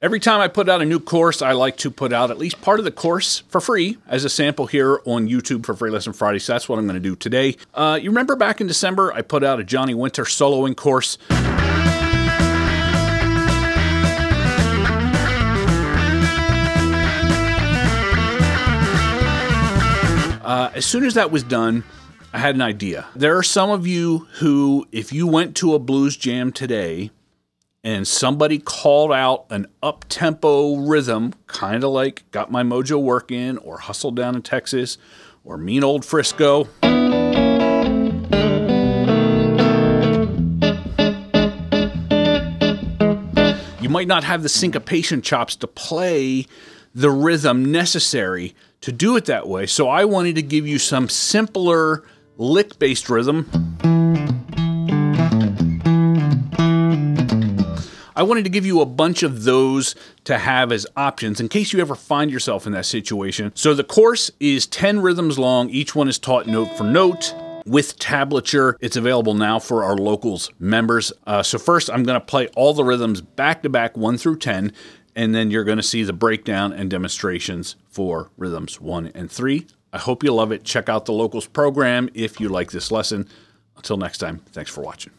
Every time I put out a new course, I like to put out at least part of the course for free as a sample here on YouTube for Free Lesson Friday. So that's what I'm going to do today. Uh, you remember back in December, I put out a Johnny Winter soloing course. Uh, as soon as that was done, I had an idea. There are some of you who, if you went to a blues jam today, and somebody called out an up tempo rhythm, kind of like Got My Mojo Working or Hustle Down in Texas or Mean Old Frisco. You might not have the syncopation chops to play the rhythm necessary to do it that way. So I wanted to give you some simpler lick based rhythm I wanted to give you a bunch of those to have as options in case you ever find yourself in that situation. So the course is 10 rhythms long, each one is taught note for note with tablature. It's available now for our locals members. Uh, so, first, I'm going to play all the rhythms back to back, 1 through 10, and then you're going to see the breakdown and demonstrations for rhythms 1 and 3. I hope you love it. Check out the locals program if you like this lesson. Until next time, thanks for watching.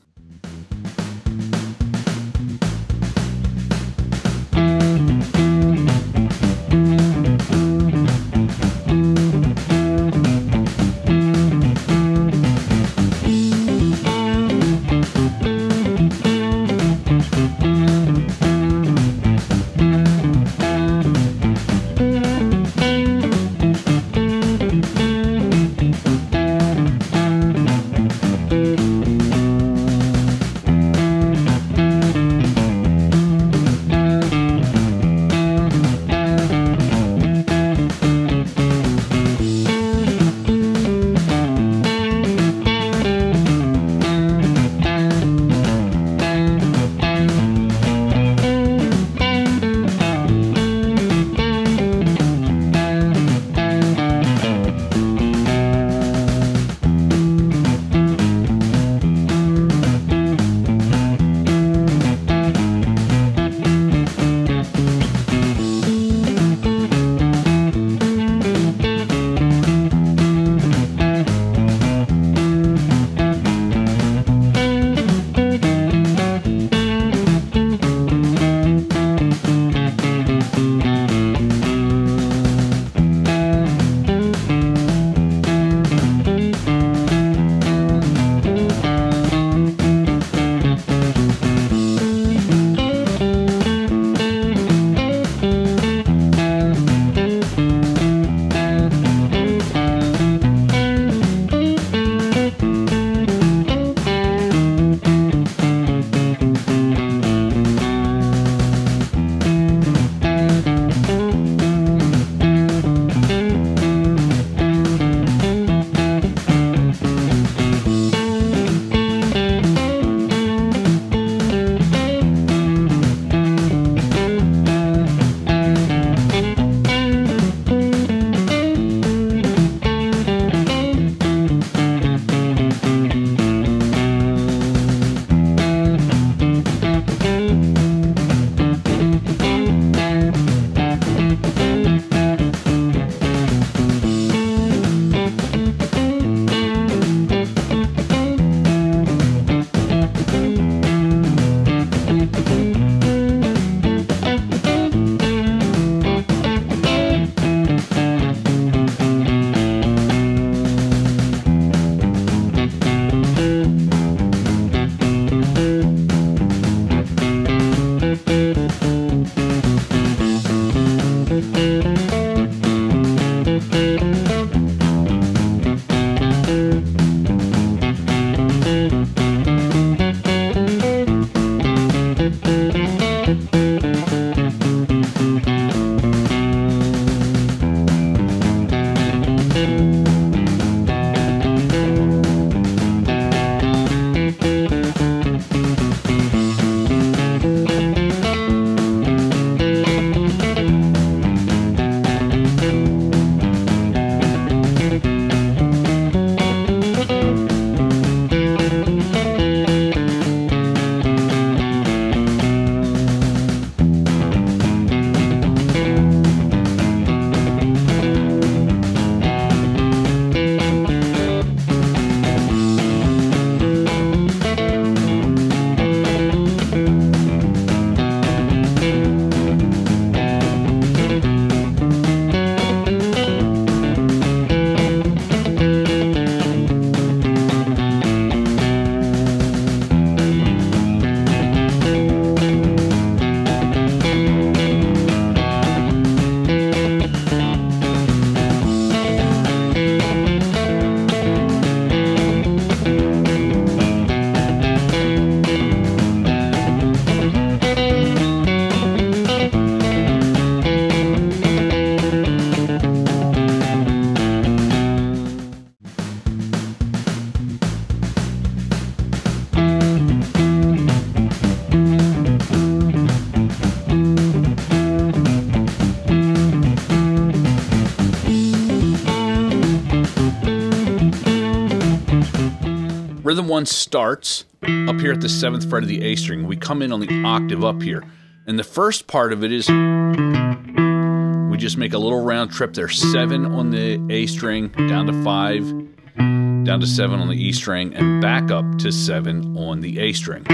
One starts up here at the seventh fret of the A string. We come in on the octave up here. And the first part of it is we just make a little round trip there. Seven on the A string, down to five, down to seven on the E string, and back up to seven on the A string.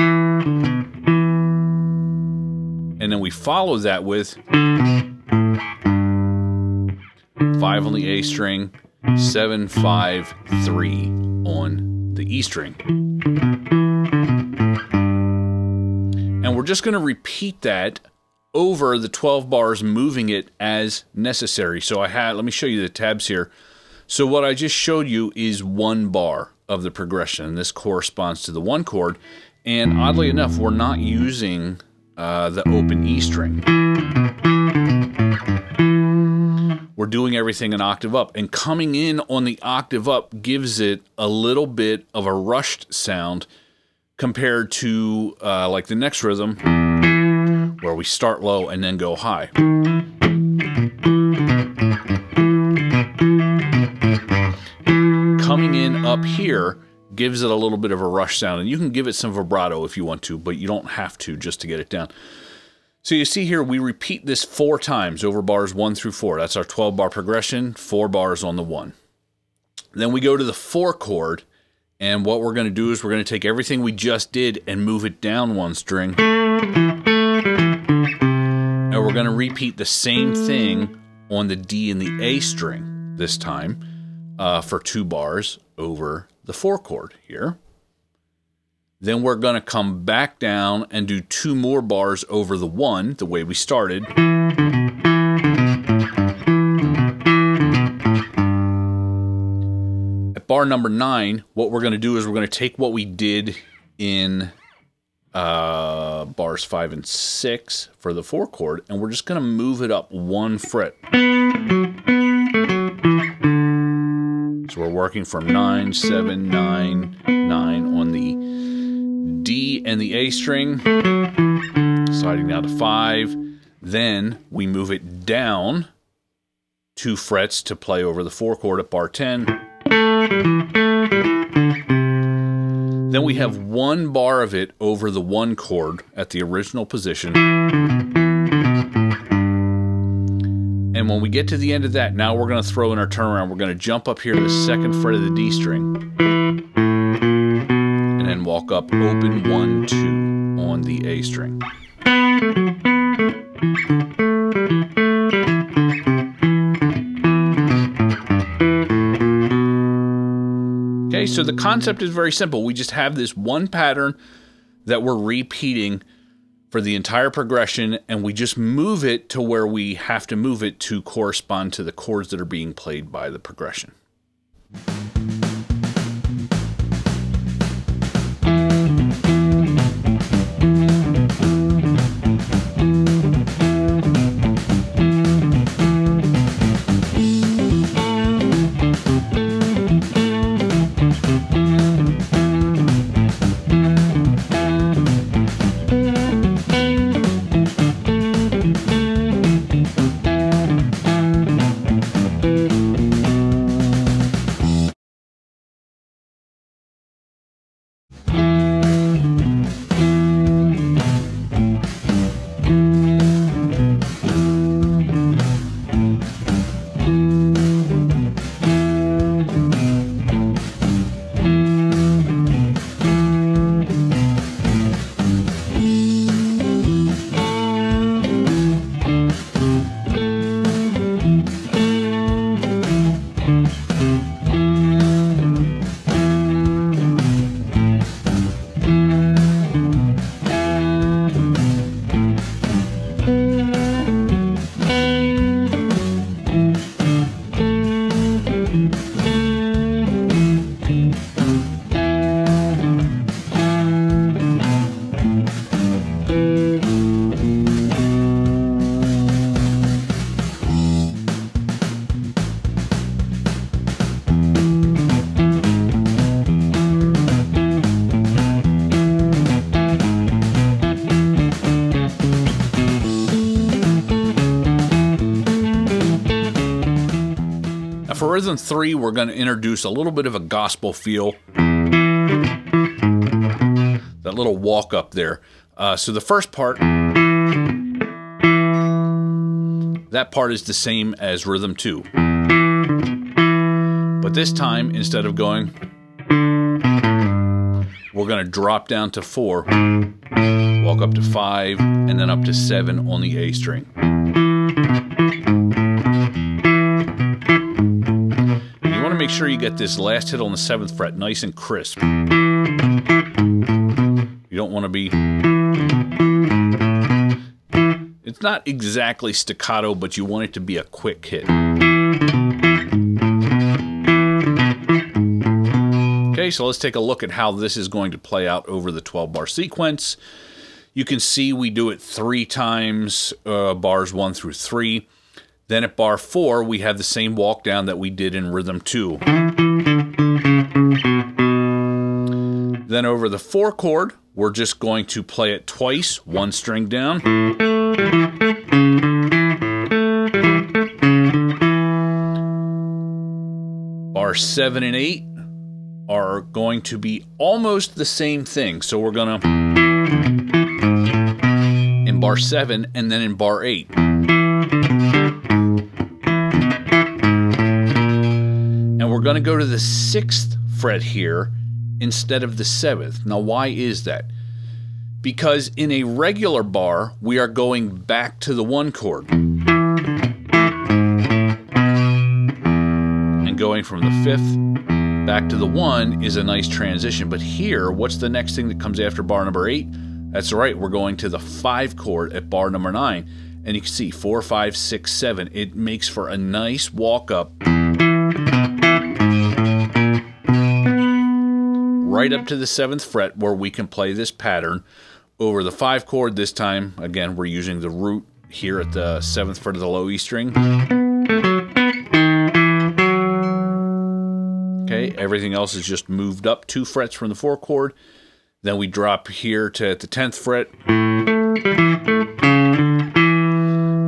And then we follow that with five on the A string, seven, five, three on the E string. And we're just going to repeat that over the 12 bars, moving it as necessary. So I had, let me show you the tabs here. So what I just showed you is one bar of the progression. This corresponds to the one chord. And oddly enough, we're not using uh, the open E string. We're doing everything an octave up. And coming in on the octave up gives it a little bit of a rushed sound compared to uh, like the next rhythm where we start low and then go high. Coming in up here gives it a little bit of a rush sound, and you can give it some vibrato if you want to, but you don't have to just to get it down. So you see here, we repeat this four times over bars one through four. That's our 12 bar progression, four bars on the one. Then we go to the four chord, and what we're going to do is we're going to take everything we just did and move it down one string. And we're going to repeat the same thing on the D and the A string this time uh, for two bars over the four chord here. Then we're going to come back down and do two more bars over the one, the way we started. At bar number nine, what we're going to do is we're going to take what we did in uh, bars five and six for the four chord, and we're just going to move it up one fret. So we're working from nine, seven, nine, nine on the and the A string, sliding down to five. Then we move it down two frets to play over the four chord at bar 10. Then we have one bar of it over the one chord at the original position. And when we get to the end of that, now we're going to throw in our turnaround. We're going to jump up here to the second fret of the D string. And walk up open 1 2 on the A string. Okay, so the concept is very simple. We just have this one pattern that we're repeating for the entire progression, and we just move it to where we have to move it to correspond to the chords that are being played by the progression. Rhythm three, we're going to introduce a little bit of a gospel feel. that little walk up there. Uh, so the first part, that part is the same as rhythm two. But this time, instead of going, we're going to drop down to four, walk up to five, and then up to seven on the A string. Make sure you get this last hit on the seventh fret nice and crisp. You don't want to be. It's not exactly staccato, but you want it to be a quick hit. Okay, so let's take a look at how this is going to play out over the 12 bar sequence. You can see we do it three times, uh, bars one through three. Then at bar four, we have the same walk down that we did in rhythm two. Then over the four chord, we're just going to play it twice, one string down. Bar seven and eight are going to be almost the same thing. So we're going to in bar seven and then in bar eight. Going to go to the sixth fret here instead of the seventh. Now, why is that? Because in a regular bar, we are going back to the one chord. And going from the fifth back to the one is a nice transition. But here, what's the next thing that comes after bar number eight? That's right, we're going to the five chord at bar number nine. And you can see four, five, six, seven. It makes for a nice walk up right up mm-hmm. to the seventh fret where we can play this pattern over the five chord this time. Again, we're using the root here at the seventh fret of the low E string. Okay, everything else is just moved up two frets from the four chord. Then we drop here to at the 10th fret.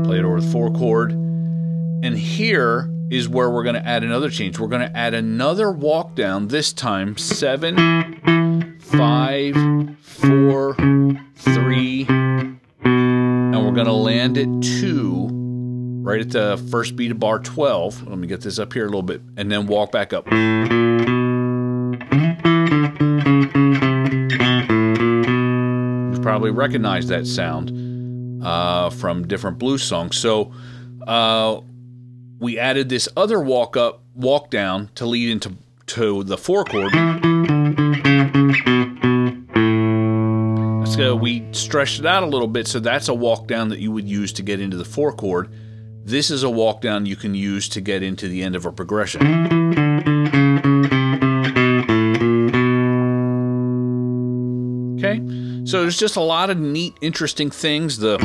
Play it over the four chord. And here is where we're going to add another change. We're going to add another walk down, this time seven, five, four, three, and we're going to land it two right at the first beat of bar 12. Let me get this up here a little bit, and then walk back up. You've probably recognized that sound uh, from different blues songs. So uh, we added this other walk up, walk down to lead into to the four chord. So we stretched it out a little bit, so that's a walk down that you would use to get into the four chord. This is a walk down you can use to get into the end of a progression. Okay, so there's just a lot of neat, interesting things. The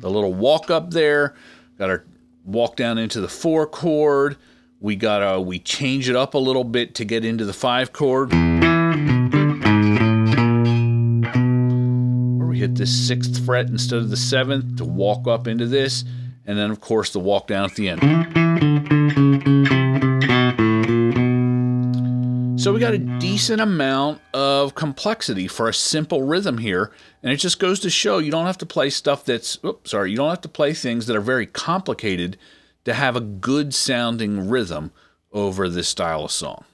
the little walk up there, got our walk down into the four chord. We got a we change it up a little bit to get into the five chord. Where we hit this sixth fret instead of the seventh to walk up into this and then of course the walk down at the end. So we got a decent amount of complexity for a simple rhythm here, and it just goes to show you don't have to play stuff that's oops, sorry, you don't have to play things that are very complicated to have a good sounding rhythm over this style of song.